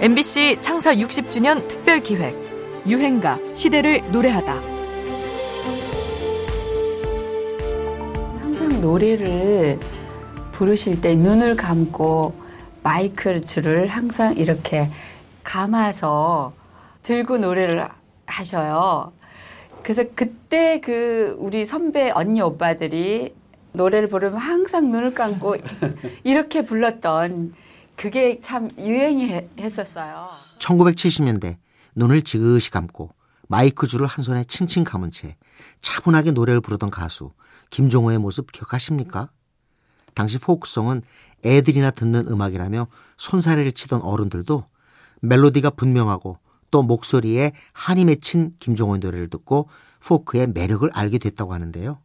MBC 창사 60주년 특별 기획 유행가 시대를 노래하다. 항상 노래를 부르실 때 눈을 감고 마이크 줄을 항상 이렇게 감아서 들고 노래를 하셔요. 그래서 그때 그 우리 선배 언니 오빠들이 노래를 부르면 항상 눈을 감고 이렇게 불렀던 그게 참 유행이 했었어요. 1970년대 눈을 지그시 감고 마이크 줄을 한 손에 칭칭 감은 채 차분하게 노래를 부르던 가수 김종호의 모습 기억하십니까? 당시 포크송은 애들이나 듣는 음악이라며 손사래를 치던 어른들도 멜로디가 분명하고 또 목소리에 한이 맺힌 김종호의 노래를 듣고 포크의 매력을 알게 됐다고 하는데요.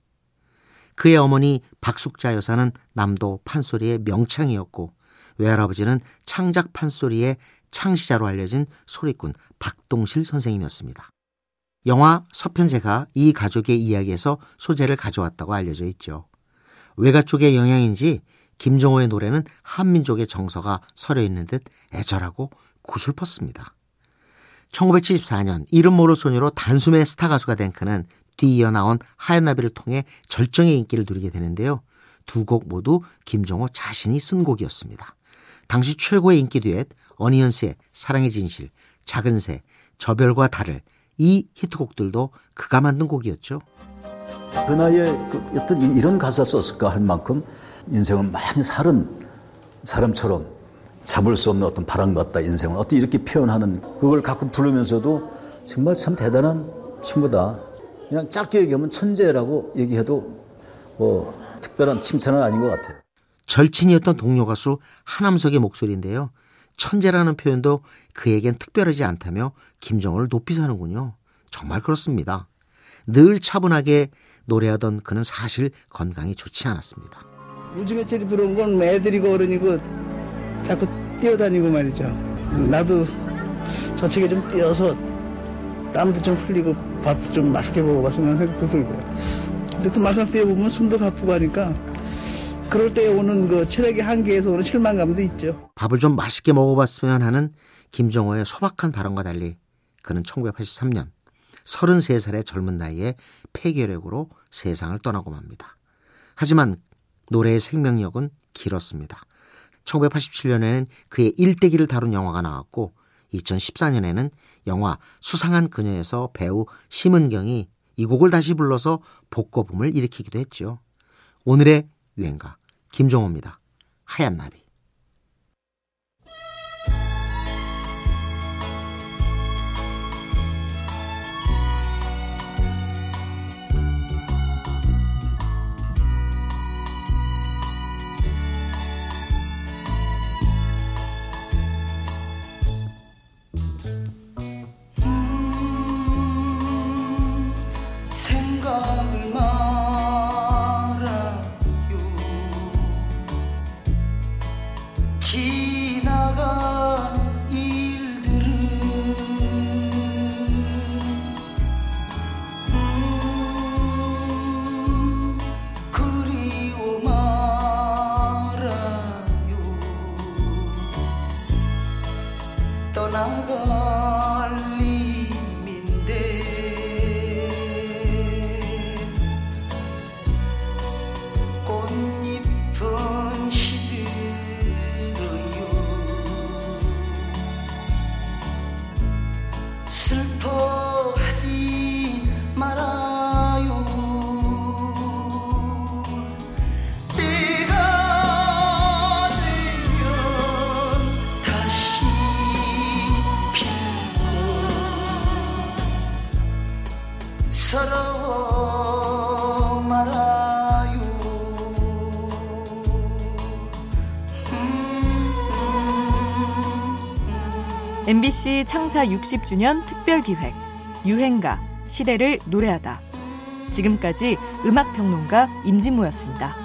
그의 어머니 박숙자 여사는 남도 판소리의 명창이었고 외할아버지는 창작 판소리의 창시자로 알려진 소리꾼 박동실 선생님이었습니다. 영화 서편제가 이 가족의 이야기에서 소재를 가져왔다고 알려져 있죠. 외가 쪽의 영향인지 김종호의 노래는 한민족의 정서가 서려 있는 듯 애절하고 구슬펐습니다. 1974년 이름 모를 소녀로 단숨에 스타 가수가 된 그는 뒤이어 나온 하얀 나비를 통해 절정의 인기를 누리게 되는데요. 두 곡 모두 김종호 자신이 쓴 곡이었습니다. 당시 최고의 인기 듀엣 어니언스의 사랑의 진실, 작은 새, 저별과 달을 이 히트곡들도 그가 만든 곡이었죠. 그 나이에 그 어떤 이런 가사 썼을까 할 만큼 인생은 많이 살은 사람처럼 잡을 수 없는 어떤 바람 같다 인생은 어떻게 이렇게 표현하는 그걸 가끔 부르면서도 정말 참 대단한 친구다. 그냥 짧게 얘기하면 천재라고 얘기해도 뭐 특별한 칭찬은 아닌 것 같아요. 절친이었던 동료 가수 하남석의 목소리인데요. 천재라는 표현도 그에겐 특별하지 않다며 김정을 높이 사는군요. 정말 그렇습니다. 늘 차분하게 노래하던 그는 사실 건강이 좋지 않았습니다. 요즘에 제일 부러운 건 애들이고 어른이고 자꾸 뛰어다니고 말이죠. 나도 저쪽에 좀 뛰어서 땀도 좀 흘리고 밥도 좀 맛있게 먹어봤으면 생각도 들고요. 근데 또 막상 뛰어보면 숨도 가쁘고 하니까 그럴 때 오는 그 체력의 한계에서 오는 실망감도 있죠. 밥을 좀 맛있게 먹어봤으면 하는 김정호의 소박한 발언과 달리 그는 1983년 33살의 젊은 나이에 폐결핵으로 세상을 떠나고 맙니다. 하지만 노래의 생명력은 길었습니다. 1987년에는 그의 일대기를 다룬 영화가 나왔고 2014년에는 영화 수상한 그녀에서 배우 심은경이 이 곡을 다시 불러서 복고붐을 일으키기도 했죠. 오늘의 유행가 김종호입니다. 하얀 나비. 서러워 말아요 MBC 창사 60주년 특별 기획 유행가 시대를 노래하다. 지금까지 음악 평론가 임진모였습니다.